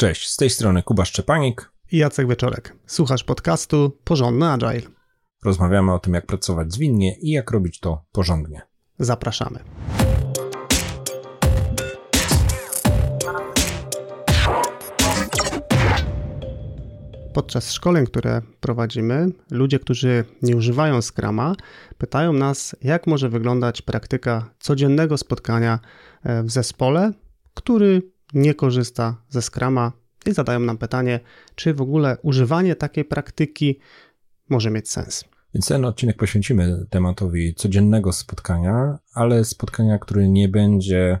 Cześć, z tej strony Kuba Szczepanik i Jacek Wieczorek. Słuchasz podcastu Porządny Agile. Rozmawiamy o tym, jak pracować zwinnie i jak robić to porządnie. Zapraszamy. Podczas szkoleń, które prowadzimy, ludzie, którzy nie używają Scrama, pytają nas, jak może wyglądać praktyka codziennego spotkania e, w zespole, który nie korzysta ze Scrama i zadają nam pytanie, czy w ogóle używanie takiej praktyki może mieć sens. Więc ten odcinek poświęcimy tematowi codziennego spotkania, ale spotkania, które nie będzie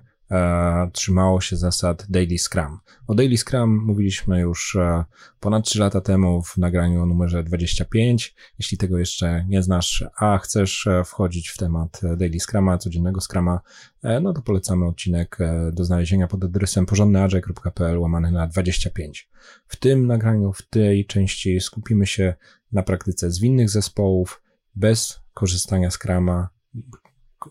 trzymało się zasad Daily Scrum. O Daily Scrum mówiliśmy już e, ponad 3 lata temu w nagraniu numerze 25. Jeśli tego jeszcze nie znasz, a chcesz e, wchodzić w temat Daily Scruma, codziennego Scruma, e, no to polecamy odcinek e, do znalezienia pod adresem porządnyagile.pl łamany na 25. W tym nagraniu, w tej części skupimy się na praktyce zwinnych zespołów bez korzystania Scruma,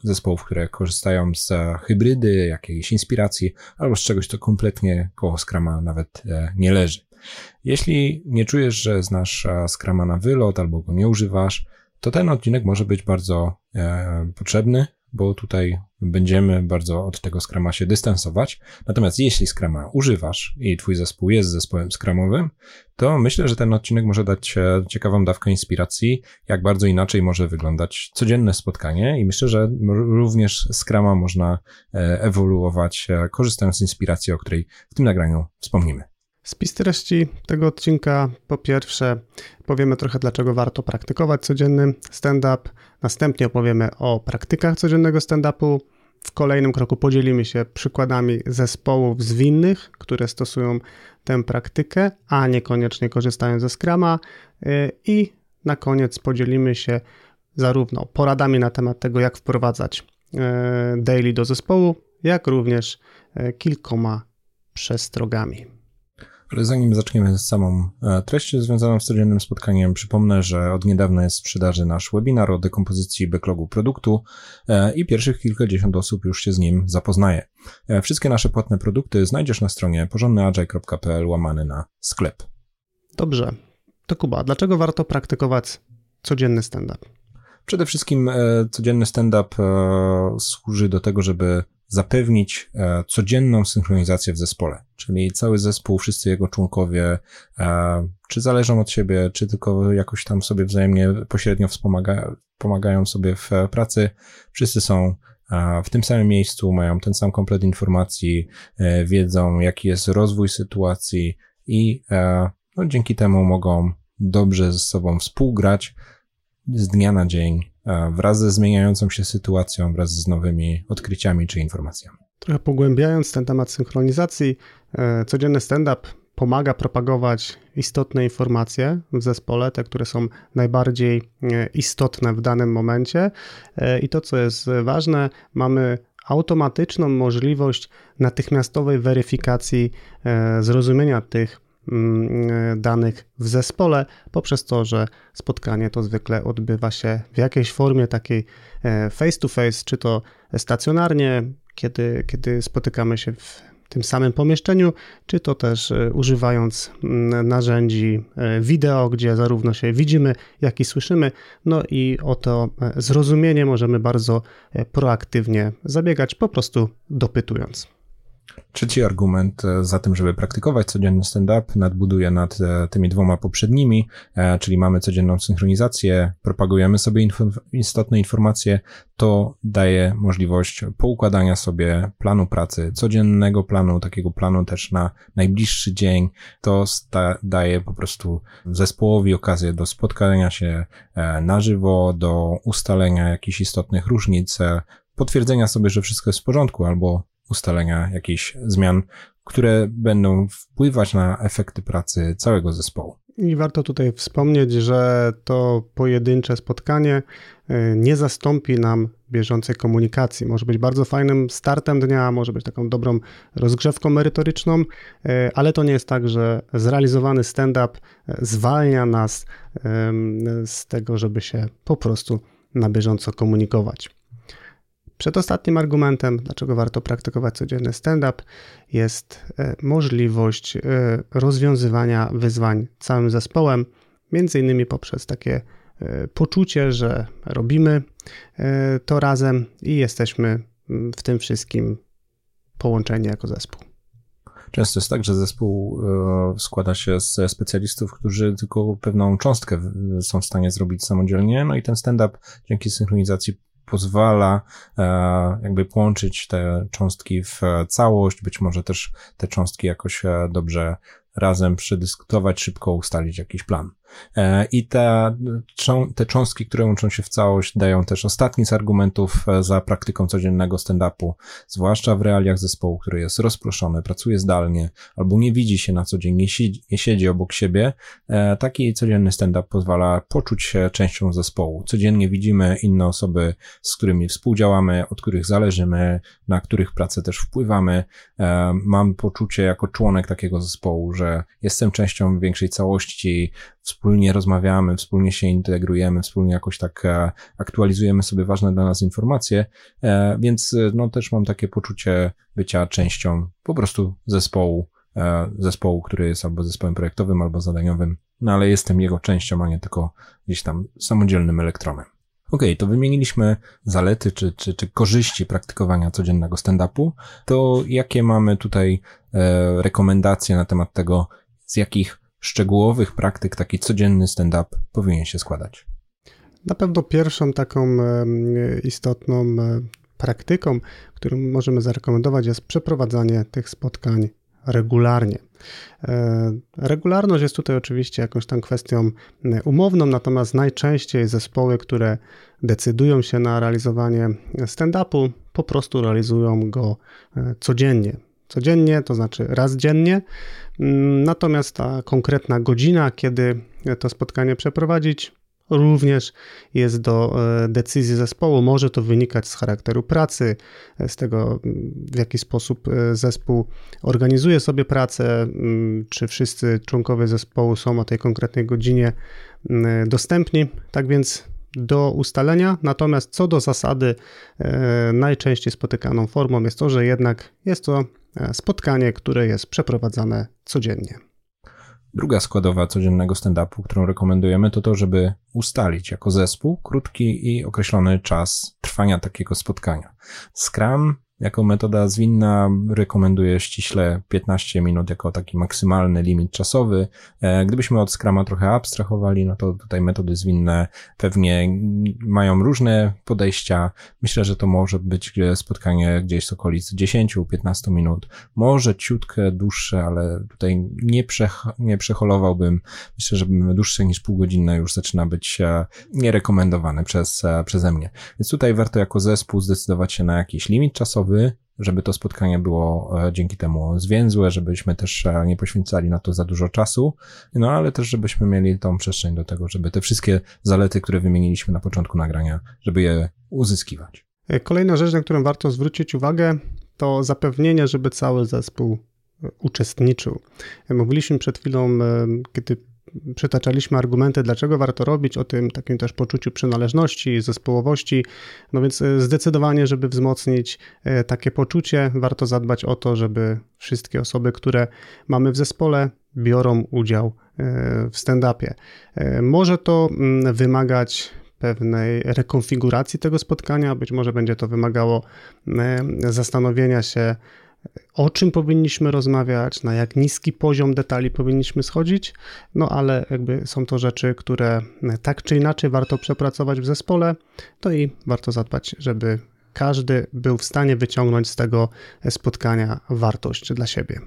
zespołów, które korzystają z hybrydy, jakiejś inspiracji, albo z czegoś, co kompletnie koło Scrama nawet e, nie leży. Jeśli nie czujesz, że znasz Scrama na wylot albo go nie używasz, to ten odcinek może być bardzo e, potrzebny, bo tutaj będziemy bardzo od tego Scrama się dystansować. Natomiast jeśli Scrama używasz i twój zespół jest zespołem Scrumowym, to myślę, że ten odcinek może dać ciekawą dawkę inspiracji, jak bardzo inaczej może wyglądać codzienne spotkanie i myślę, że również Scrama można e, ewoluować, e, korzystając z inspiracji, o której w tym nagraniu wspomnimy. Spis treści tego odcinka. Po pierwsze, powiemy trochę, dlaczego warto praktykować codzienny stand-up. Następnie opowiemy o praktykach codziennego stand-upu. W kolejnym kroku podzielimy się przykładami zespołów zwinnych, które stosują tę praktykę, a niekoniecznie korzystają ze Scrama. I na koniec podzielimy się zarówno poradami na temat tego, jak wprowadzać e, daily do zespołu, jak również e, kilkoma przestrogami. Ale zanim zaczniemy z samą e, treścią związaną z codziennym spotkaniem, przypomnę, że od niedawna jest w sprzedaży nasz webinar o dekompozycji backlogu produktu e, i pierwszych kilkadziesiąt osób już się z nim zapoznaje. E, wszystkie nasze płatne produkty znajdziesz na stronie porządnyagile.pl łamany na sklep. Dobrze. To Kuba, dlaczego warto praktykować codzienny stand-up? Przede wszystkim codzienny stand-up służy do tego, żeby zapewnić e, codzienną synchronizację w zespole, czyli cały zespół, wszyscy jego członkowie, e, czy zależą od siebie, czy tylko jakoś tam sobie wzajemnie pośrednio wspomaga, pomagają sobie w pracy, wszyscy są e, w tym samym miejscu, mają ten sam komplet informacji, wiedzą jaki jest rozwój sytuacji i no, dzięki temu mogą dobrze ze sobą współgrać z dnia na dzień, wraz ze zmieniającą się sytuacją, wraz z nowymi odkryciami czy informacjami. Trochę pogłębiając ten temat synchronizacji, e, codzienny stand-up pomaga propagować istotne informacje w zespole, te, które są najbardziej e, istotne w danym momencie. E, I to, co jest ważne, mamy automatyczną możliwość natychmiastowej weryfikacji zrozumienia tych danych w zespole, poprzez to, że spotkanie to zwykle odbywa się w jakiejś formie takiej e, face to face, czy to stacjonarnie, kiedy, kiedy spotykamy się w tym samym pomieszczeniu, czy to też e, używając mm, narzędzi e, wideo, gdzie zarówno się widzimy, jak i słyszymy. No i o to zrozumienie możemy bardzo proaktywnie zabiegać, po prostu dopytując. Trzeci argument e, za tym, żeby praktykować codzienny stand-up, nadbuduje nad e, tymi dwoma poprzednimi, e, czyli mamy codzienną synchronizację, propagujemy sobie inf- istotne informacje, to daje możliwość poukładania sobie planu pracy, codziennego planu, takiego planu też na najbliższy dzień. To daje po prostu zespołowi okazję do spotkania się na żywo, do ustalenia jakichś istotnych różnic, potwierdzenia sobie, że wszystko jest w porządku, albo ustalenia jakichś zmian, które będą wpływać na efekty pracy całego zespołu. I warto tutaj wspomnieć, że to pojedyncze spotkanie e, nie zastąpi nam bieżącej komunikacji. Może być bardzo fajnym startem dnia, może być taką dobrą rozgrzewką merytoryczną, e, ale to nie jest tak, że zrealizowany stand-up e, zwalnia nas z tego, żeby się po prostu na bieżąco komunikować. Przedostatnim argumentem, dlaczego warto praktykować codzienny stand-up, jest e, możliwość e, rozwiązywania wyzwań całym zespołem, między innymi poprzez takie e, poczucie, że robimy to razem i jesteśmy w tym wszystkim połączeni jako zespół. Często jest tak, że zespół składa się z specjalistów, którzy tylko pewną cząstkę są w stanie zrobić samodzielnie, no i ten stand-up dzięki synchronizacji pozwala e, jakby połączyć te cząstki w całość, być może też te cząstki jakoś e, dobrze razem przedyskutować, szybko ustalić jakiś plan. E, I te, te cząstki, które łączą się w całość, dają też ostatni z argumentów e, za praktyką codziennego stand-upu, zwłaszcza w realiach zespołu, który jest rozproszony, pracuje zdalnie albo nie widzi się na co dzień, nie siedzi, nie siedzi obok siebie. E, taki codzienny stand-up pozwala poczuć się częścią zespołu. Codziennie widzimy inne osoby, z którymi współdziałamy, od których zależymy, na których pracę też wpływamy. Mam poczucie jako członek takiego zespołu, że jestem częścią większej całości, wspólnie rozmawiamy, wspólnie się integrujemy, wspólnie jakoś tak e, aktualizujemy sobie ważne dla nas informacje, e, więc e, no też mam takie poczucie bycia częścią po prostu zespołu, zespołu, który jest albo zespołem projektowym, albo zadaniowym, no ale jestem jego częścią, a nie tylko gdzieś tam samodzielnym elektronem. OK, to wymieniliśmy zalety czy, czy, czy korzyści praktykowania codziennego stand-upu. To jakie mamy tutaj e, rekomendacje na temat tego, z jakich szczegółowych praktyk taki codzienny stand-up powinien się składać? Na pewno pierwszą taką istotną praktyką, którą możemy zarekomendować, jest przeprowadzanie tych spotkań regularnie. E, regularność jest tutaj oczywiście jakąś tam kwestią umowną, natomiast najczęściej zespoły, które decydują się na realizowanie stand-upu, po prostu realizują go e, codziennie codziennie, to znaczy raz dziennie. Mm, natomiast ta konkretna godzina, kiedy to spotkanie przeprowadzić, również jest do e, decyzji zespołu. Może to wynikać z charakteru pracy, z tego w jaki sposób e, zespół organizuje sobie pracę, mm, czy wszyscy członkowie zespołu są o tej konkretnej godzinie mm, dostępni. Tak więc do ustalenia, natomiast co do zasady, e, najczęściej spotykaną formą jest to, że jednak jest to e, spotkanie, które jest przeprowadzane codziennie. Druga składowa codziennego stand-upu, którą rekomendujemy, to to, żeby ustalić jako zespół krótki i określony czas trwania takiego spotkania. Scrum jako metoda zwinna rekomenduję ściśle 15 minut jako taki maksymalny limit czasowy. E, gdybyśmy od Scrama trochę abstrahowali, no to tutaj metody zwinne pewnie mają różne podejścia. Myślę, że to może być spotkanie gdzieś z okolic 10-15 minut, może ciutkę dłuższe, ale tutaj nie, przech nie. Myślę, że dłuższe niż półgodzinne już zaczyna być e, nierekomendowane przez, e, przeze mnie. Więc tutaj warto jako zespół zdecydować się na jakiś limit czasowy, żeby to spotkanie było e, dzięki temu zwięzłe, żebyśmy też e, nie poświęcali na to za dużo czasu, no ale też żebyśmy mieli tą przestrzeń do tego, żeby te wszystkie zalety, które wymieniliśmy na początku nagrania, żeby je uzyskiwać. E, kolejna rzecz, na którą warto zwrócić uwagę, to zapewnienie, żeby cały zespół uczestniczył. Mówiliśmy przed chwilą, kiedy przytaczaliśmy argumenty, dlaczego warto robić, o tym takim też poczuciu przynależności, zespołowości. No więc e, zdecydowanie, żeby wzmocnić e, takie poczucie, warto zadbać o to, żeby wszystkie osoby, które mamy w zespole, biorą udział e, w stand-upie. Może to mm, wymagać pewnej rekonfiguracji tego spotkania, być może będzie to wymagało zastanowienia się, o czym powinniśmy rozmawiać, na jak niski poziom detali powinniśmy schodzić, no ale jakby są to rzeczy, które tak czy inaczej warto przepracować w zespole, to i warto zadbać, żeby każdy był w stanie wyciągnąć z tego spotkania wartość dla siebie.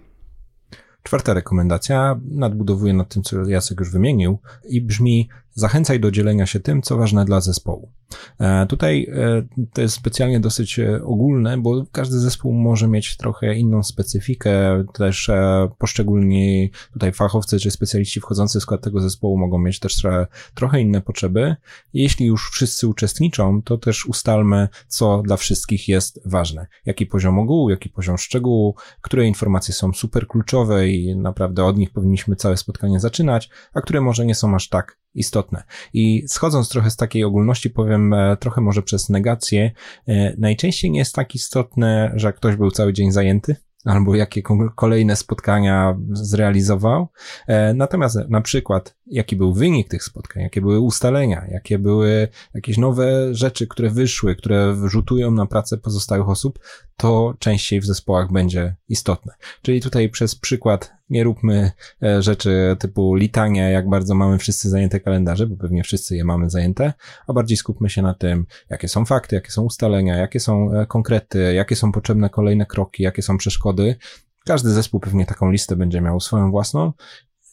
Czwarta rekomendacja nadbudowuje nad tym, co Jacek już wymienił i brzmi zachęcaj do dzielenia się tym, co ważne dla zespołu. E, tutaj e, to jest specjalnie dosyć e, ogólne, bo każdy zespół może mieć trochę inną specyfikę, też poszczególni tutaj fachowcy czy specjaliści wchodzący w skład tego zespołu mogą mieć też trochę inne potrzeby. Jeśli już wszyscy uczestniczą, to też ustalmy, co dla wszystkich jest ważne. Jaki poziom ogółu, jaki poziom szczegółu, które informacje są super kluczowe i naprawdę od nich powinniśmy całe spotkanie zaczynać, a które może nie są aż tak istotne. I schodząc trochę z takiej ogólności, powiem e, trochę może przez negację, e, najczęściej nie jest tak istotne, że ktoś był cały dzień zajęty, albo jakie kolejne spotkania zrealizował. E, natomiast na przykład, jaki był wynik tych spotkań, jakie były ustalenia, jakie były jakieś nowe rzeczy, które wyszły, które wrzutują na pracę pozostałych osób, to częściej w zespołach będzie istotne. Czyli tutaj przez przykład nie róbmy e, rzeczy typu litania, jak bardzo mamy wszyscy zajęte kalendarze, bo pewnie wszyscy je mamy zajęte, a bardziej skupmy się na tym, jakie są fakty, jakie są ustalenia, jakie są e, konkrety, jakie są potrzebne kolejne kroki, jakie są przeszkody. Każdy zespół pewnie taką listę będzie miał swoją własną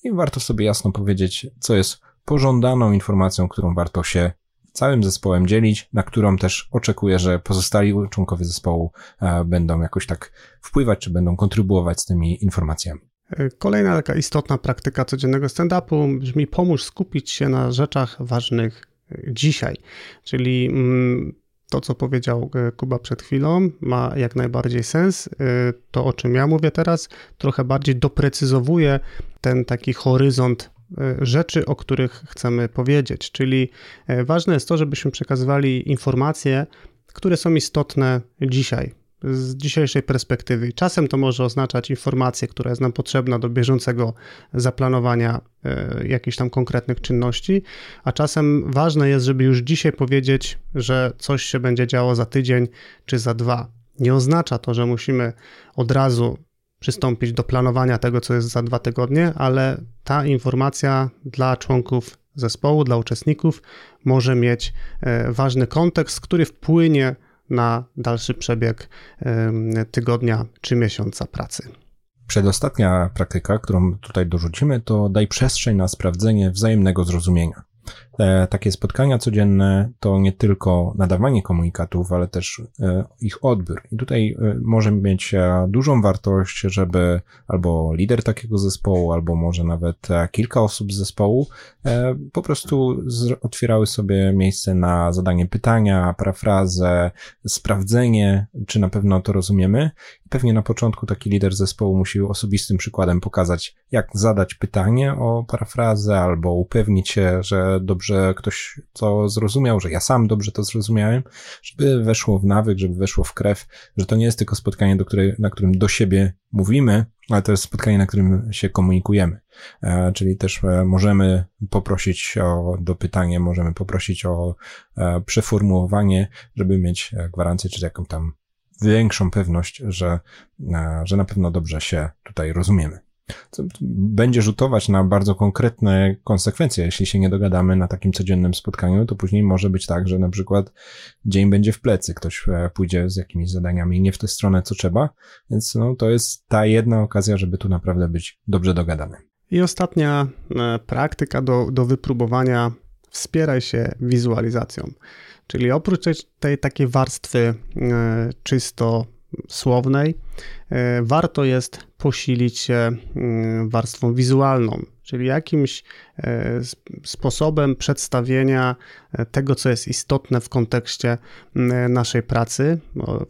i warto sobie jasno powiedzieć, co jest pożądaną informacją, którą warto się całym zespołem dzielić, na którą też oczekuję, że pozostali członkowie zespołu e, będą jakoś tak wpływać, czy będą kontrybuować z tymi informacjami. Kolejna taka istotna praktyka codziennego stand-upu brzmi pomóż skupić się na rzeczach ważnych dzisiaj. Czyli mm, to, co powiedział e, Kuba przed chwilą, ma jak najbardziej sens. E, to, o czym ja mówię teraz, trochę bardziej doprecyzowuje ten taki horyzont e, rzeczy, o których chcemy powiedzieć. Czyli ważne jest to, żebyśmy przekazywali informacje, które są istotne dzisiaj, z dzisiejszej perspektywy. Czasem to może oznaczać informację, która jest nam potrzebna do bieżącego zaplanowania e, jakichś tam konkretnych czynności, a czasem ważne jest, żeby już dzisiaj powiedzieć, że coś się będzie działo za tydzień czy za dwa. Nie oznacza to, że musimy od razu przystąpić do planowania tego, co jest za dwa tygodnie, ale ta informacja dla członków zespołu, dla uczestników może mieć e, ważny kontekst, który wpłynie na dalszy przebieg tygodnia czy miesiąca pracy. Przedostatnia praktyka, którą tutaj dorzucimy, to daj przestrzeń na sprawdzenie wzajemnego zrozumienia. Te takie spotkania codzienne to nie tylko nadawanie komunikatów, ale też e, ich odbiór. I tutaj e, może mieć e, dużą wartość, żeby albo lider takiego zespołu, albo może nawet kilka osób z zespołu po prostu otwierały sobie miejsce na zadanie pytania, parafrazę, sprawdzenie, czy na pewno to rozumiemy. Pewnie na początku taki lider zespołu musi osobistym przykładem pokazać, jak zadać pytanie o parafrazę, albo upewnić się, że dobrze ktoś to zrozumiał, że ja sam dobrze to zrozumiałem, żeby weszło w nawyk, żeby weszło w krew, że to nie jest tylko spotkanie, do której, na którym do siebie mówimy, ale to jest spotkanie, na którym się komunikujemy. E, czyli też e, możemy poprosić o dopytanie, możemy poprosić o e, przeformułowanie, żeby mieć gwarancję, czy jaką tam większą pewność, że, że na pewno dobrze się tutaj rozumiemy będzie rzutować na bardzo konkretne konsekwencje. Jeśli się nie dogadamy na takim codziennym spotkaniu, to później może być tak, że na przykład dzień będzie w plecy, ktoś e, pójdzie z jakimiś zadaniami nie w tę stronę, co trzeba, więc no, to jest ta jedna okazja, żeby tu naprawdę być dobrze dogadany. I ostatnia e, praktyka do, do wypróbowania, wspieraj się wizualizacją. Czyli oprócz tej, tej takiej warstwy e, czysto słownej, e, warto jest posilić się mm, warstwą wizualną, czyli jakimś e, sposobem przedstawienia e, tego, co jest istotne w kontekście naszej pracy,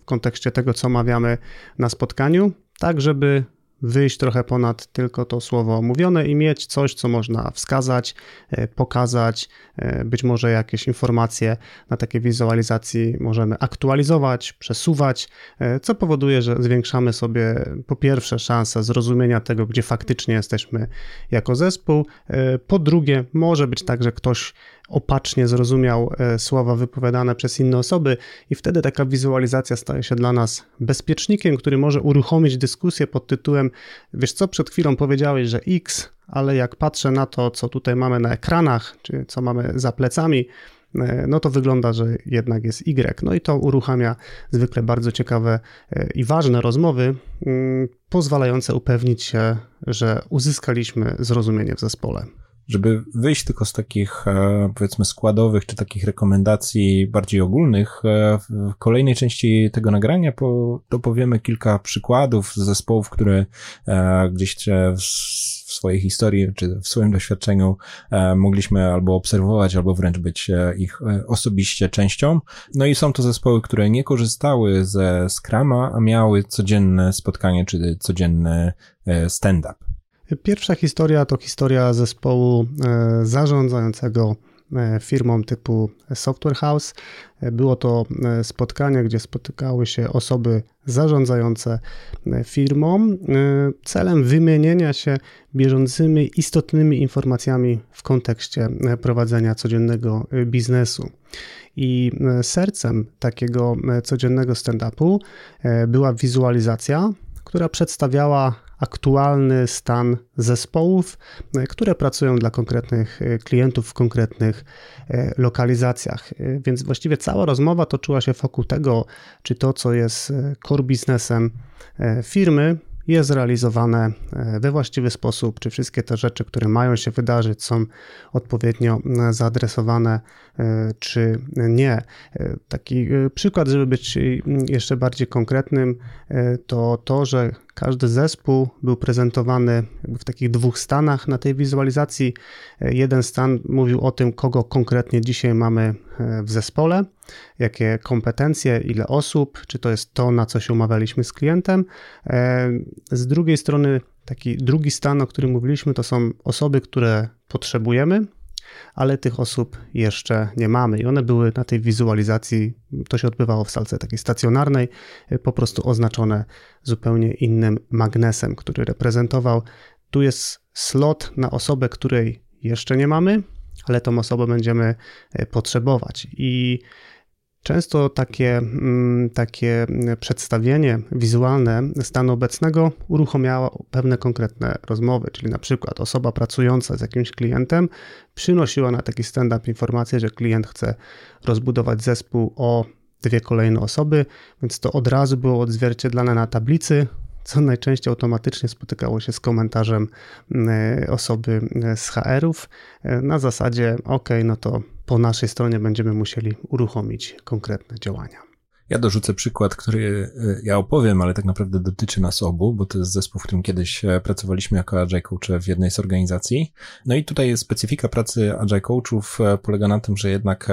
w kontekście tego, co omawiamy na spotkaniu, tak żeby wyjść trochę ponad tylko to słowo mówione i mieć coś, co można wskazać, e, pokazać, e, być może jakieś informacje na takiej wizualizacji możemy aktualizować, przesuwać, e, co powoduje, że zwiększamy sobie po pierwsze szansę zrozumienia tego, gdzie faktycznie jesteśmy jako zespół, po drugie może być tak, że ktoś opacznie zrozumiał słowa wypowiadane przez inne osoby, i wtedy taka wizualizacja staje się dla nas bezpiecznikiem, który może uruchomić dyskusję pod tytułem: Wiesz co, przed chwilą powiedziałeś, że X, ale jak patrzę na to, co tutaj mamy na ekranach, czy co mamy za plecami, e, no to wygląda, że jednak jest Y. No i to uruchamia zwykle bardzo ciekawe e, i ważne rozmowy, mm, pozwalające upewnić się, że uzyskaliśmy zrozumienie w zespole żeby wyjść tylko z takich, e, powiedzmy, składowych czy takich rekomendacji bardziej ogólnych, e, w kolejnej części tego nagrania dopowiemy kilka przykładów zespołów, które e, gdzieś w swojej historii czy w swoim doświadczeniu mogliśmy albo obserwować, albo wręcz być ich osobiście częścią. No i są to zespoły, które nie korzystały ze Scrama, a miały codzienne spotkanie czy codzienny stand-up. Pierwsza historia to historia zespołu e, zarządzającego e, firmą typu Software House. Było to spotkanie, gdzie spotykały się osoby zarządzające firmą celem wymienienia się bieżącymi, istotnymi informacjami w kontekście prowadzenia codziennego biznesu. I sercem takiego codziennego stand-upu była wizualizacja, która przedstawiała aktualny stan zespołów, e, które pracują dla konkretnych e, klientów w konkretnych e, lokalizacjach. Więc właściwie cała rozmowa toczyła się wokół tego, czy to, co jest core biznesem firmy, jest realizowane we właściwy sposób, czy wszystkie te rzeczy, które mają się wydarzyć, są odpowiednio zaadresowane, czy nie. Taki przykład, żeby być jeszcze bardziej konkretnym, to to, że każdy zespół był prezentowany w takich dwóch stanach na tej wizualizacji. Jeden stan mówił o tym, kogo konkretnie dzisiaj mamy w zespole, jakie kompetencje, ile osób, czy to jest to, na co się umawialiśmy z klientem. Z drugiej strony, taki drugi stan, o którym mówiliśmy, to są osoby, które potrzebujemy, ale tych osób jeszcze nie mamy. I one były na tej wizualizacji, to się odbywało w salce takiej stacjonarnej, po prostu oznaczone zupełnie innym magnesem, który reprezentował. Tu jest slot na osobę, której jeszcze nie mamy, ale tą osobę będziemy e, potrzebować. I Często takie, mm, takie przedstawienie wizualne stanu obecnego uruchamiało pewne konkretne rozmowy, czyli na przykład osoba pracująca z jakimś klientem przynosiła na taki stand-up informację, że klient chce rozbudować zespół o dwie kolejne osoby, więc to od razu było odzwierciedlane na tablicy, co najczęściej automatycznie spotykało się z komentarzem e, osoby z HR-ów na zasadzie: OK, no to po naszej stronie będziemy musieli uruchomić konkretne działania. Ja dorzucę przykład, który e, ja opowiem, ale tak naprawdę dotyczy nas obu, bo to jest zespół, w którym kiedyś e, pracowaliśmy jako Agile Coach w jednej z organizacji. No i tutaj specyfika pracy Agile Coachów e, polega na tym, że jednak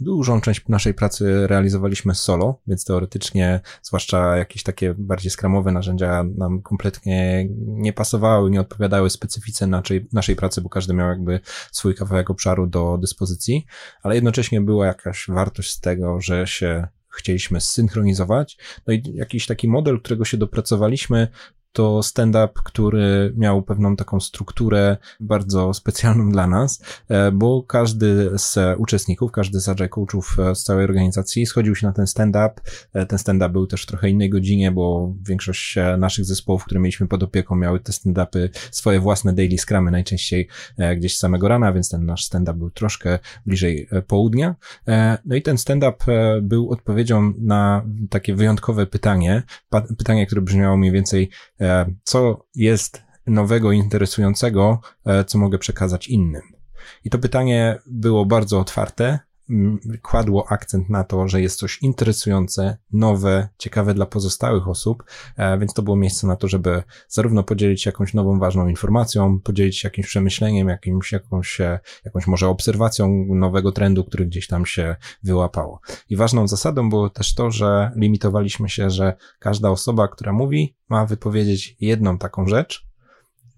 dużą część naszej pracy realizowaliśmy solo, więc teoretycznie, zwłaszcza jakieś takie bardziej skramowe narzędzia nam kompletnie nie pasowały, nie odpowiadały specyfice naszej, naszej pracy, bo każdy miał jakby swój kawałek obszaru do dyspozycji, ale jednocześnie była jakaś wartość z tego, że się chcieliśmy zsynchronizować. No i jakiś taki model, którego się dopracowaliśmy, to stand-up, który miał pewną taką strukturę bardzo specjalną dla nas, e, bo każdy z uczestników, każdy z coachów e, z całej organizacji schodził się na ten stand-up. E, ten stand-up był też w trochę innej godzinie, bo większość naszych zespołów, które mieliśmy pod opieką, miały te stand-upy swoje własne daily scrumy, najczęściej gdzieś z samego rana, więc ten nasz stand-up był troszkę bliżej południa. No i ten stand-up był odpowiedzią na takie wyjątkowe pytanie, pytanie, które brzmiało mniej więcej co jest nowego, interesującego, e, co mogę przekazać innym. I to pytanie było bardzo otwarte, kładło akcent na to, że jest coś interesujące, nowe, ciekawe dla pozostałych osób, e, więc to było miejsce na to, żeby zarówno podzielić się jakąś nową, ważną informacją, podzielić się jakimś przemyśleniem, jakimś, jakąś, jakąś może obserwacją nowego trendu, który gdzieś tam się wyłapało. I ważną zasadą było też to, że limitowaliśmy się, że każda osoba, która mówi, ma wypowiedzieć jedną taką rzecz,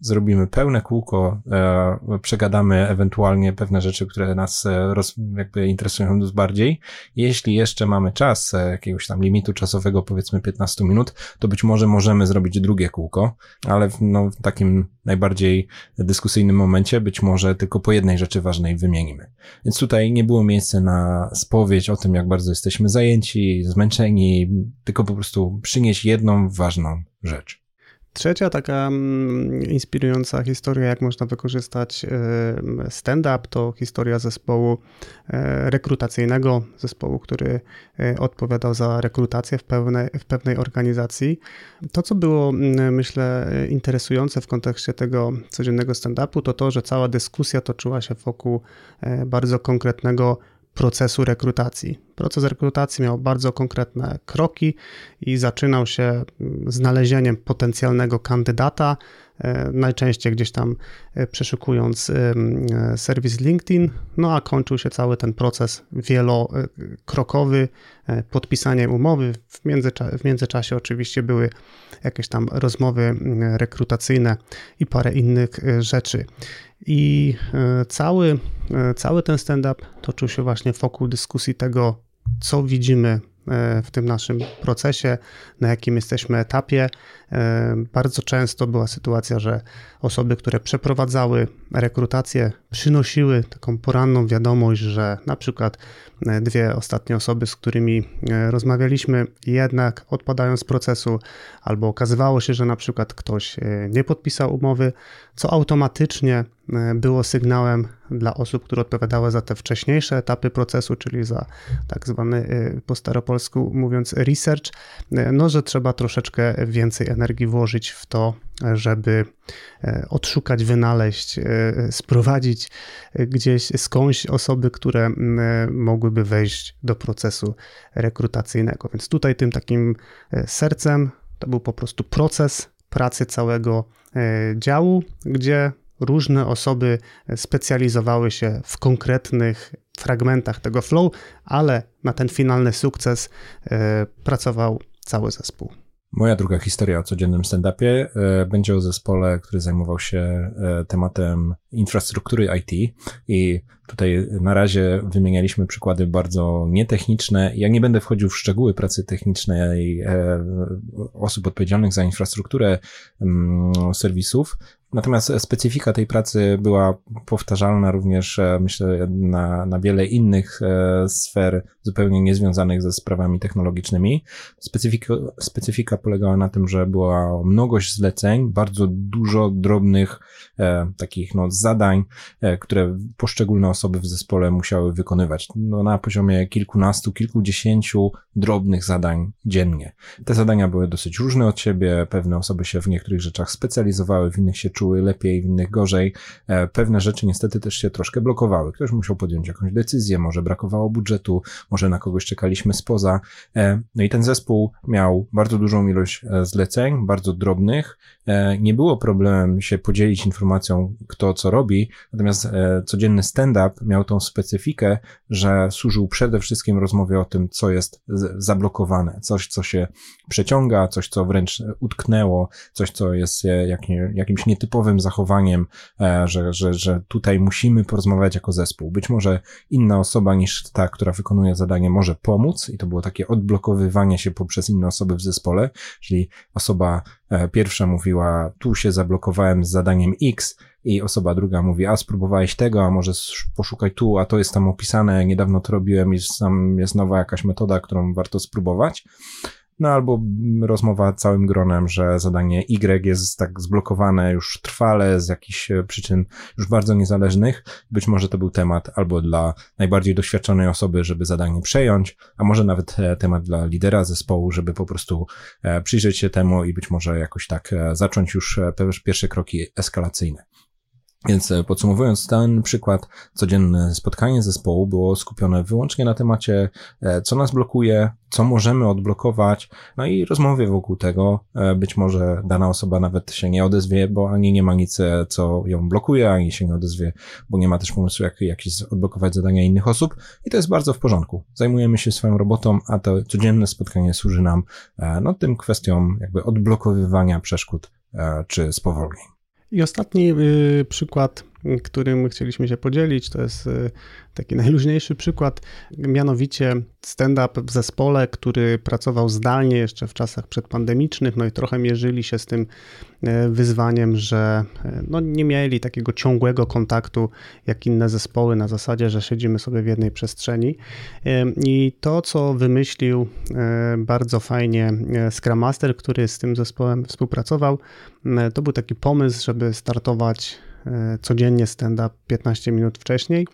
zrobimy pełne kółko, e, przegadamy ewentualnie pewne rzeczy, które nas e, roz, jakby interesują bardziej. Jeśli jeszcze mamy czas, e, jakiegoś tam limitu czasowego, powiedzmy 15 minut, to być może możemy zrobić drugie kółko, ale w, no, w takim najbardziej dyskusyjnym momencie być może tylko po jednej rzeczy ważnej wymienimy. Więc tutaj nie było miejsca na spowiedź o tym, jak bardzo jesteśmy zajęci, zmęczeni, tylko po prostu przynieść jedną ważną rzecz. Trzecia taka mm, inspirująca historia, jak można wykorzystać e, stand-up, to historia zespołu e, rekrutacyjnego, zespołu, który e, odpowiadał za rekrutację w, pewne, w pewnej organizacji. To, co było, myślę, interesujące w kontekście tego codziennego stand-upu, to to, że cała dyskusja toczyła się wokół bardzo konkretnego procesu rekrutacji. Proces rekrutacji miał bardzo konkretne kroki i zaczynał się znalezieniem potencjalnego kandydata najczęściej gdzieś tam przeszukując serwis LinkedIn, no a kończył się cały ten proces wielokrokowy, podpisanie umowy. W, międzycza w międzyczasie oczywiście były jakieś tam rozmowy rekrutacyjne i parę innych rzeczy. I cały, cały ten stand-up toczył się właśnie wokół dyskusji tego, co widzimy e, w tym naszym procesie, na jakim jesteśmy etapie. E, bardzo często była sytuacja, że osoby, które przeprowadzały rekrutację, przynosiły taką poranną wiadomość, że na przykład e, dwie ostatnie osoby, z którymi rozmawialiśmy, jednak odpadają z procesu, albo okazywało się, że na przykład ktoś nie podpisał umowy, co automatycznie było sygnałem dla osób, które odpowiadały za te wcześniejsze etapy procesu, czyli za tak zwany y, po staropolsku mówiąc research, y, no że trzeba troszeczkę więcej energii włożyć w to, żeby odszukać, wynaleźć, sprowadzić gdzieś skądś osoby, które mogłyby wejść do procesu rekrutacyjnego. Więc tutaj tym takim sercem to był po prostu proces pracy całego działu, gdzie różne osoby specjalizowały się w konkretnych fragmentach tego flow, ale na ten finalny sukces e, pracował cały zespół. Moja druga historia o codziennym stand-upie e, będzie o zespole, który zajmował się e, tematem infrastruktury IT i tutaj na razie wymienialiśmy przykłady bardzo nietechniczne. Ja nie będę wchodził w szczegóły pracy technicznej osób odpowiedzialnych za infrastrukturę mm, serwisów, Natomiast specyfika tej pracy była powtarzalna również, e, myślę, na, na wiele innych e, sfer zupełnie niezwiązanych ze sprawami technologicznymi. Specyfika, specyfika polegała na tym, że była mnogość zleceń, bardzo dużo drobnych e, takich no, zadań, e, które poszczególne osoby w zespole musiały wykonywać. No, na poziomie kilkunastu, kilkudziesięciu drobnych zadań dziennie. Te zadania były dosyć różne od siebie, pewne osoby się w niektórych rzeczach specjalizowały, w innych się czuły lepiej, innych gorzej. E, pewne rzeczy niestety też się troszkę blokowały. Ktoś musiał podjąć jakąś decyzję, może brakowało budżetu, może na kogoś czekaliśmy spoza. E, no i ten zespół miał bardzo dużą ilość e, zleceń, bardzo drobnych. Nie było problemem się podzielić informacją, kto co robi, natomiast codzienny stand-up miał tą specyfikę, że służył przede wszystkim rozmowie o tym, co jest zablokowane, coś, co się przeciąga, coś, co wręcz utknęło, coś, co jest jakimś nietypowym zachowaniem, e, że, że, że tutaj musimy porozmawiać jako zespół. Być może inna osoba niż ta, która wykonuje zadanie, może pomóc i to było takie odblokowywanie się poprzez inne osoby w zespole, czyli osoba e, pierwsza mówiła, tu się zablokowałem z zadaniem X, i osoba druga mówi, a spróbowałeś tego, a może poszukaj tu, a to jest tam opisane, niedawno to robiłem i tam jest nowa jakaś metoda, którą warto spróbować. No albo rozmowa całym gronem, że zadanie Y jest tak zblokowane już trwale z jakichś e, przyczyn już bardzo niezależnych. Być może to był temat albo dla najbardziej doświadczonej osoby, żeby zadanie przejąć, a może nawet e, temat dla lidera zespołu, żeby po prostu e, przyjrzeć się temu i być może jakoś tak zacząć już pierwsze kroki eskalacyjne. Więc e, podsumowując ten przykład, codzienne spotkanie zespołu było skupione wyłącznie na temacie, e, co nas blokuje, co możemy odblokować, no i rozmowie wokół tego. E, być może dana osoba nawet się nie odezwie, bo ani nie ma nic, co ją blokuje, ani się nie odezwie, bo nie ma też pomysłu, jak, jak odblokować zadania innych osób i to jest bardzo w porządku. Zajmujemy się swoją robotą, a to codzienne spotkanie służy nam, no, tym kwestiom jakby odblokowywania przeszkód czy spowolnień. I ostatni y, przykład, którym chcieliśmy się podzielić, to jest y, taki najluźniejszy przykład, mianowicie stand-up w zespole, który pracował zdalnie jeszcze w czasach przedpandemicznych, no i trochę mierzyli się z tym e, wyzwaniem, że e, no nie mieli takiego ciągłego kontaktu jak inne zespoły na zasadzie, że siedzimy sobie w jednej przestrzeni. I to, co wymyślił bardzo fajnie Scrum Master, który z tym zespołem współpracował, to był taki pomysł, żeby startować codziennie stand-up 15 minut wcześniej,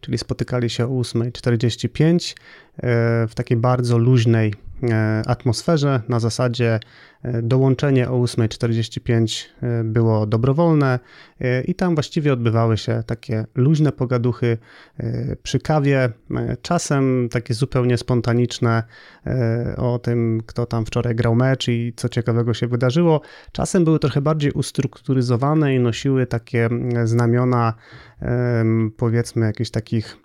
czyli spotykali się o 8.45 e, w takiej bardzo luźnej e, atmosferze na zasadzie e, dołączenie o 8.45 e, było dobrowolne i tam właściwie odbywały się takie luźne pogaduchy przy kawie, czasem takie zupełnie spontaniczne o tym, kto tam wczoraj grał mecz i co ciekawego się wydarzyło. Czasem były trochę bardziej ustrukturyzowane i nosiły takie znamiona powiedzmy jakichś takich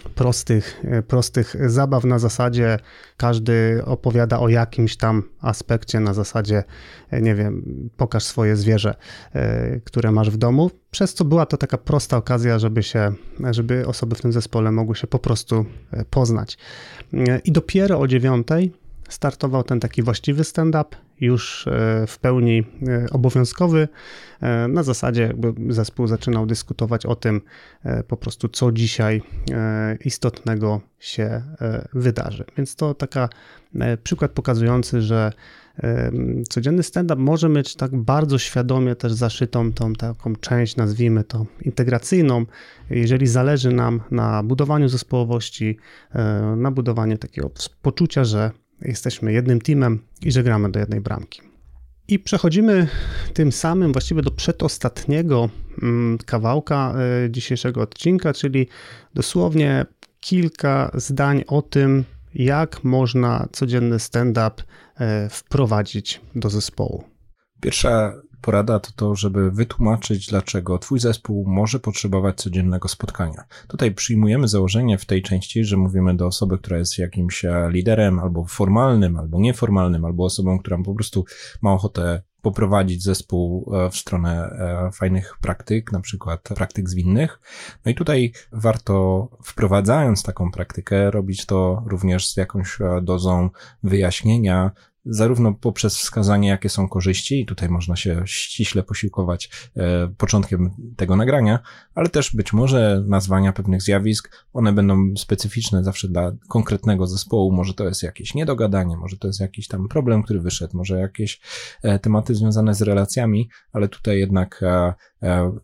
prostych, e, prostych zabaw. Na zasadzie każdy opowiada o jakimś tam aspekcie. Na zasadzie, e, nie wiem, pokaż swoje zwierzę, e, które masz w domu, przez co była to taka prosta okazja, żeby się, żeby osoby w tym zespole mogły się po prostu poznać. I dopiero o dziewiątej startował ten taki właściwy stand-up, już e, w pełni e, obowiązkowy. E, na zasadzie jakby zespół zaczynał dyskutować o tym po prostu, co dzisiaj istotnego się wydarzy. Więc to taka przykład pokazujący, że codzienny stand-up może mieć tak bardzo świadomie też zaszytą tą taką część, nazwijmy to integracyjną, jeżeli zależy nam na budowaniu zespołowości, na budowaniu takiego poczucia, że jesteśmy jednym teamem i że gramy do jednej bramki. I przechodzimy tym samym właściwie do przedostatniego mm, kawałka e, dzisiejszego odcinka, czyli dosłownie kilka zdań o tym, jak można codzienny stand-up e, wprowadzić do zespołu. Pierwsza porada to to, żeby wytłumaczyć, dlaczego Twój zespół może potrzebować codziennego spotkania. Tutaj przyjmujemy założenie w tej części, że mówimy do osoby, która jest jakimś e, liderem albo formalnym, albo nieformalnym, albo osobą, która po prostu ma ochotę poprowadzić zespół e, w stronę e, fajnych praktyk, na przykład praktyk zwinnych. No i tutaj warto wprowadzając taką praktykę, robić to również z jakąś dozą wyjaśnienia, zarówno poprzez wskazanie, jakie są korzyści, i tutaj można się ściśle posiłkować e, początkiem tego nagrania, ale też być może nazwania pewnych zjawisk, one będą specyficzne zawsze dla konkretnego zespołu, może to jest jakieś niedogadanie, może to jest jakiś tam problem, który wyszedł, może jakieś e, tematy związane z relacjami, ale tutaj jednak e,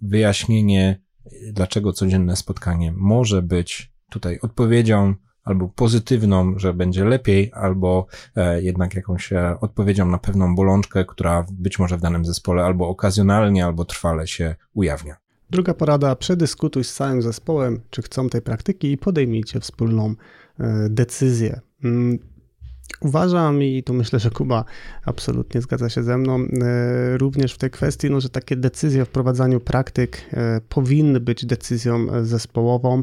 wyjaśnienie, dlaczego codzienne spotkanie może być tutaj odpowiedzią albo pozytywną, że będzie lepiej, albo e, jednak jakąś e, odpowiedzią na pewną bolączkę, która być może w danym zespole albo okazjonalnie, albo trwale się ujawnia. Druga porada, przedyskutuj z całym zespołem, czy chcą tej praktyki i podejmijcie wspólną e, decyzję. Mm, Uważam i tu myślę, że Kuba absolutnie zgadza się ze mną, e, również w tej kwestii, no, że takie decyzje o wprowadzaniu praktyk e, powinny być decyzją zespołową.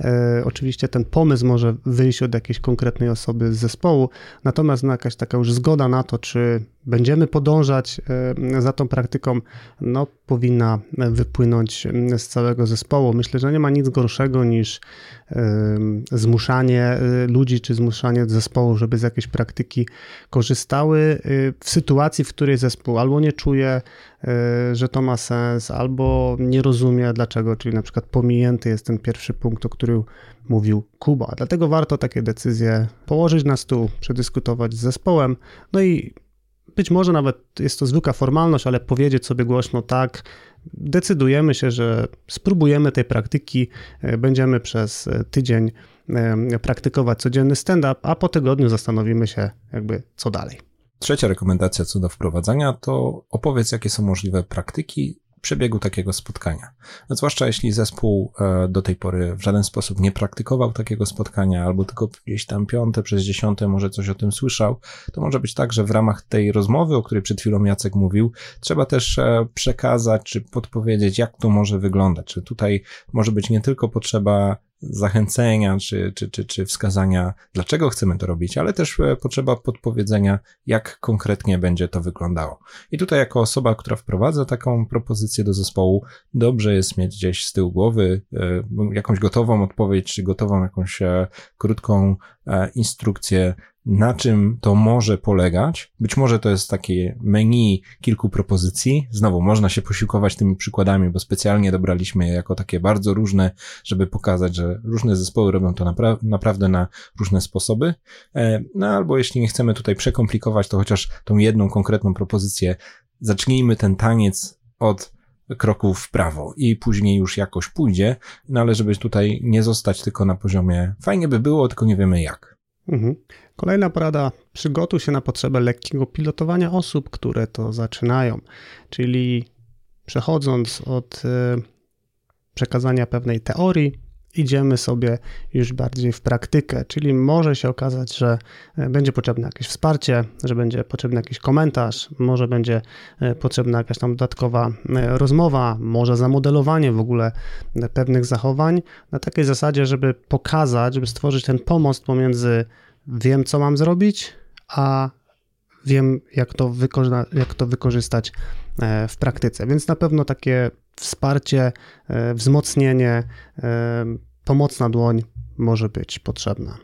E, oczywiście ten pomysł może wyjść od jakiejś konkretnej osoby z zespołu, natomiast no, jakaś taka już zgoda na to, czy będziemy podążać za tą praktyką, no, powinna wypłynąć z całego zespołu. Myślę, że nie ma nic gorszego niż zmuszanie ludzi czy zmuszanie zespołu, żeby z jakiejś praktyki korzystały y, w sytuacji, w której zespół albo nie czuje, y, że to ma sens, albo nie rozumie dlaczego, czyli na przykład pominięty jest ten pierwszy punkt, o którym mówił Kuba. Dlatego warto takie decyzje położyć na stół, przedyskutować z zespołem, no i być może nawet jest to zwykła formalność, ale powiedzieć sobie głośno tak, decydujemy się, że spróbujemy tej praktyki, y, będziemy przez tydzień praktykować codzienny stand-up, a po tygodniu zastanowimy się jakby co dalej. Trzecia rekomendacja co do wprowadzania to opowiedz, jakie są możliwe praktyki przebiegu takiego spotkania. Zwłaszcza jeśli zespół e, do tej pory w żaden sposób nie praktykował takiego spotkania, albo tylko gdzieś tam piąte przez dziesiąte może coś o tym słyszał, to może być tak, że w ramach tej rozmowy, o której przed chwilą Jacek mówił, trzeba też e, przekazać czy podpowiedzieć, jak to może wyglądać. Czy tutaj może być nie tylko potrzeba zachęcenia czy, czy, czy, czy wskazania, dlaczego chcemy to robić, ale też e, potrzeba podpowiedzenia, jak konkretnie będzie to wyglądało. I tutaj, jako osoba, która wprowadza taką propozycję do zespołu, dobrze jest mieć gdzieś z tyłu głowy e, jakąś gotową odpowiedź, czy gotową jakąś e, krótką instrukcję, na czym to może polegać. Być może to jest takie menu kilku propozycji. Znowu, można się posiłkować tymi przykładami, bo specjalnie dobraliśmy je jako takie bardzo różne, żeby pokazać, że różne zespoły robią to napra naprawdę na różne sposoby. E, no albo jeśli nie chcemy tutaj przekomplikować, to chociaż tą jedną konkretną propozycję, zacznijmy ten taniec od kroków w prawo i później już jakoś pójdzie, no ale żeby tutaj nie zostać tylko na poziomie fajnie by było, tylko nie wiemy jak. Mhm. Kolejna porada: przygotuj się na potrzebę lekkiego pilotowania osób, które to zaczynają. Czyli przechodząc od y, przekazania pewnej teorii, idziemy sobie już bardziej w praktykę, czyli może się okazać, że e, będzie potrzebne jakieś wsparcie, że będzie potrzebny jakiś komentarz, może będzie e, potrzebna jakaś tam dodatkowa e, rozmowa, może zamodelowanie w ogóle pewnych zachowań. Na takiej zasadzie, żeby pokazać, żeby stworzyć ten pomost pomiędzy wiem, co mam zrobić, a wiem, jak to, jak to wykorzystać w praktyce. Więc na pewno takie wsparcie, e, wzmocnienie, e, pomocna dłoń może być potrzebna.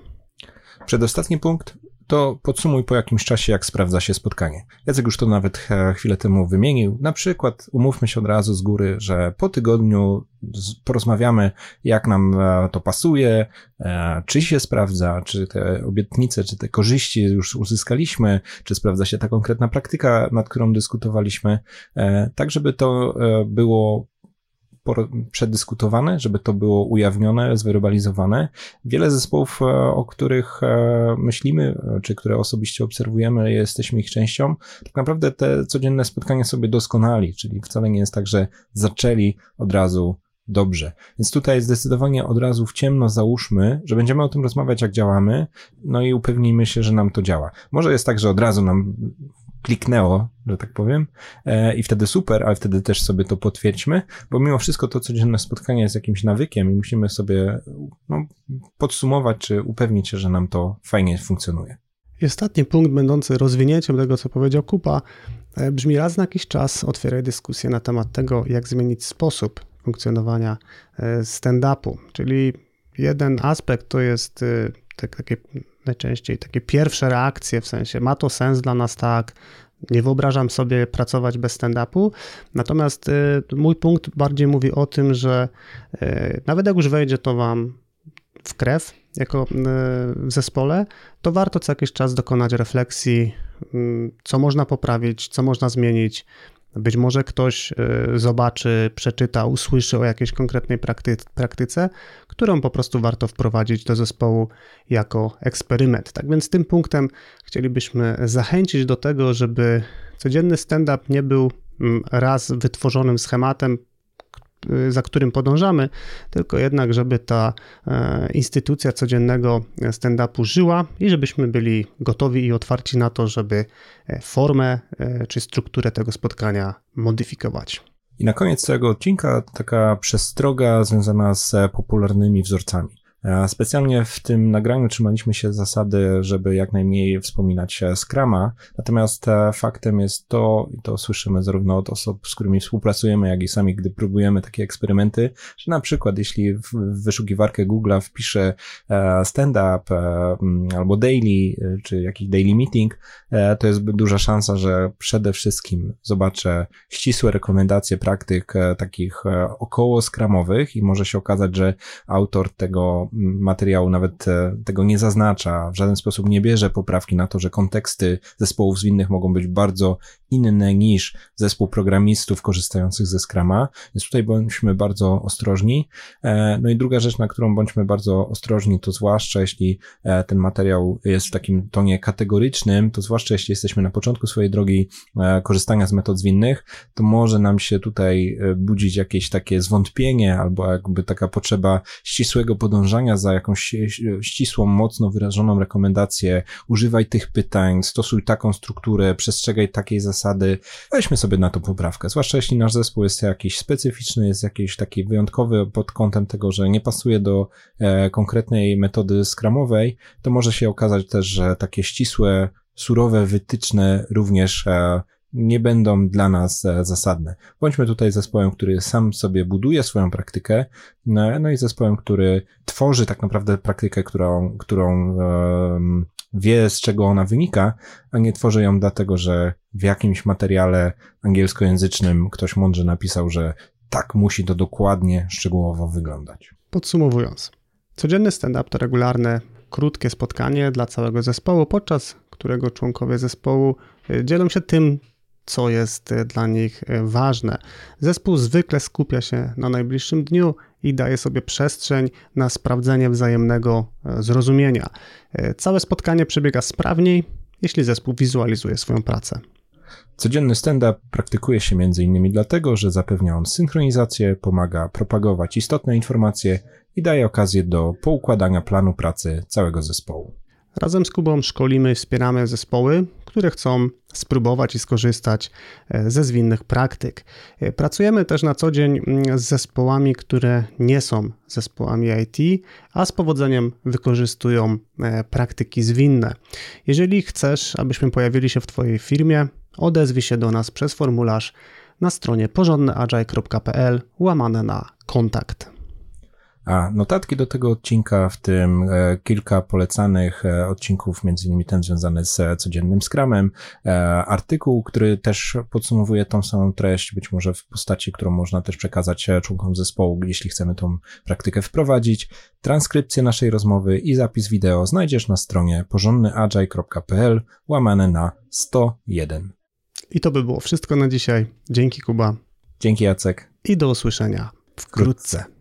Przedostatni punkt to podsumuj po jakimś czasie, jak sprawdza się spotkanie. Jacek już to nawet e, chwilę temu wymienił. Na przykład umówmy się od razu z góry, że po tygodniu porozmawiamy, jak nam to pasuje, czy się sprawdza, czy te obietnice, czy te korzyści już uzyskaliśmy, czy sprawdza się ta konkretna praktyka, nad którą dyskutowaliśmy, tak żeby to było przedyskutowane, żeby to było ujawnione, zwerbalizowane. Wiele zespołów, e, o których e, myślimy, e, czy które osobiście obserwujemy, jesteśmy ich częścią, tak naprawdę te codzienne spotkania sobie doskonali, czyli wcale nie jest tak, że zaczęli od razu dobrze. Więc tutaj zdecydowanie od razu w ciemno załóżmy, że będziemy o tym rozmawiać, jak działamy, no i upewnijmy się, że nam to działa. Może jest tak, że od razu nam kliknęło, że tak powiem, e, i wtedy super, ale wtedy też sobie to potwierdźmy, bo mimo wszystko to codzienne spotkanie jest jakimś nawykiem i musimy sobie no, podsumować, czy upewnić się, że nam to fajnie funkcjonuje. I ostatni punkt, będący rozwinięciem tego, co powiedział Kupa, e, brzmi raz na jakiś czas otwieraj dyskusję na temat tego, jak zmienić sposób funkcjonowania e, stand-upu. Czyli jeden aspekt to jest tak, takie najczęściej takie pierwsze reakcje, w sensie ma to sens dla nas tak, nie wyobrażam sobie pracować bez stand-upu. Natomiast y, mój punkt bardziej mówi o tym, że y, nawet jak już wejdzie to wam w krew jako y, w zespole, to warto co jakiś czas dokonać refleksji, mm, co można poprawić, co można zmienić, być może ktoś y, zobaczy, przeczyta, usłyszy o jakiejś konkretnej prakty praktyce, którą po prostu warto wprowadzić do zespołu jako eksperyment. Tak więc tym punktem chcielibyśmy zachęcić do tego, żeby codzienny stand-up nie był mm, raz wytworzonym schematem, za którym podążamy, tylko jednak, żeby ta e, instytucja codziennego stand-upu żyła i żebyśmy byli gotowi i otwarci na to, żeby e, formę e, czy strukturę tego spotkania modyfikować. I na koniec całego odcinka taka przestroga związana z popularnymi wzorcami. E, specjalnie w tym nagraniu trzymaliśmy się zasady, żeby jak najmniej wspominać Scrama, natomiast e, faktem jest to, i to słyszymy zarówno od osób, z którymi współpracujemy, jak i sami, gdy próbujemy takie eksperymenty, że na przykład jeśli w wyszukiwarkę Google'a wpiszę e, stand-up albo daily, czy jakiś daily meeting, to jest duża szansa, że przede wszystkim zobaczę ścisłe rekomendacje praktyk takich około skramowych i może się okazać, że autor tego materiału nawet e, tego nie zaznacza, w żaden sposób nie bierze poprawki na to, że konteksty zespołów zwinnych mogą być bardzo inne niż zespół programistów korzystających ze Scrama, więc tutaj bądźmy bardzo ostrożni. E, no i druga rzecz, na którą bądźmy bardzo ostrożni, to zwłaszcza jeśli e, ten materiał jest w takim tonie kategorycznym, to zwłaszcza jeśli jesteśmy na początku swojej drogi korzystania z metod zwinnych, to może nam się tutaj budzić jakieś takie zwątpienie albo jakby taka potrzeba ścisłego podążania za jakąś ścisłą, mocno wyrażoną rekomendację, używaj tych pytań, stosuj taką strukturę, przestrzegaj takiej zasady, weźmy sobie na to poprawkę. Zwłaszcza jeśli nasz zespół jest jakiś specyficzny, jest jakiś taki wyjątkowy pod kątem tego, że nie pasuje do e, konkretnej metody skramowej, to może się okazać też, że takie ścisłe, surowe wytyczne również e, nie będą dla nas e, zasadne. Bądźmy tutaj zespołem, który sam sobie buduje swoją praktykę, no, no i zespołem, który tworzy tak naprawdę praktykę, którą, którą wie, z czego ona wynika, a nie tworzy ją dlatego, że w jakimś materiale angielskojęzycznym ktoś mądrze napisał, że tak musi to dokładnie, szczegółowo wyglądać. Podsumowując, codzienny stand-up to regularne, krótkie spotkanie dla całego zespołu, podczas którego członkowie zespołu e, dzielą się tym, co jest dla nich ważne. Zespół zwykle skupia się na najbliższym dniu i daje sobie przestrzeń na sprawdzenie wzajemnego zrozumienia. Całe spotkanie przebiega sprawniej, jeśli zespół wizualizuje swoją pracę. Codzienny stand-up praktykuje się m.in. dlatego, że zapewnia on synchronizację, pomaga propagować istotne informacje i daje okazję do poukładania planu pracy całego zespołu. Razem z Kubą szkolimy i wspieramy zespoły, które chcą spróbować i skorzystać e, ze zwinnych praktyk. E, pracujemy też na co dzień mm, z zespołami, które nie są zespołami IT, a z powodzeniem wykorzystują e, praktyki zwinne. Jeżeli chcesz, abyśmy pojawili się w Twojej firmie, odezwij się do nas przez formularz na stronie porządnyagile.pl łamane na kontakt. A notatki do tego odcinka, w tym e, kilka polecanych e, odcinków, między innymi ten związany z e, codziennym skramem, artykuł, który też podsumowuje tą samą treść, być może w postaci, którą można też przekazać członkom zespołu, jeśli chcemy tą praktykę wprowadzić, transkrypcję naszej rozmowy i zapis wideo znajdziesz na stronie porządnyagile.pl łamane na 101. I to by było wszystko na dzisiaj. Dzięki Kuba. Dzięki Jacek. I do usłyszenia wkrótce.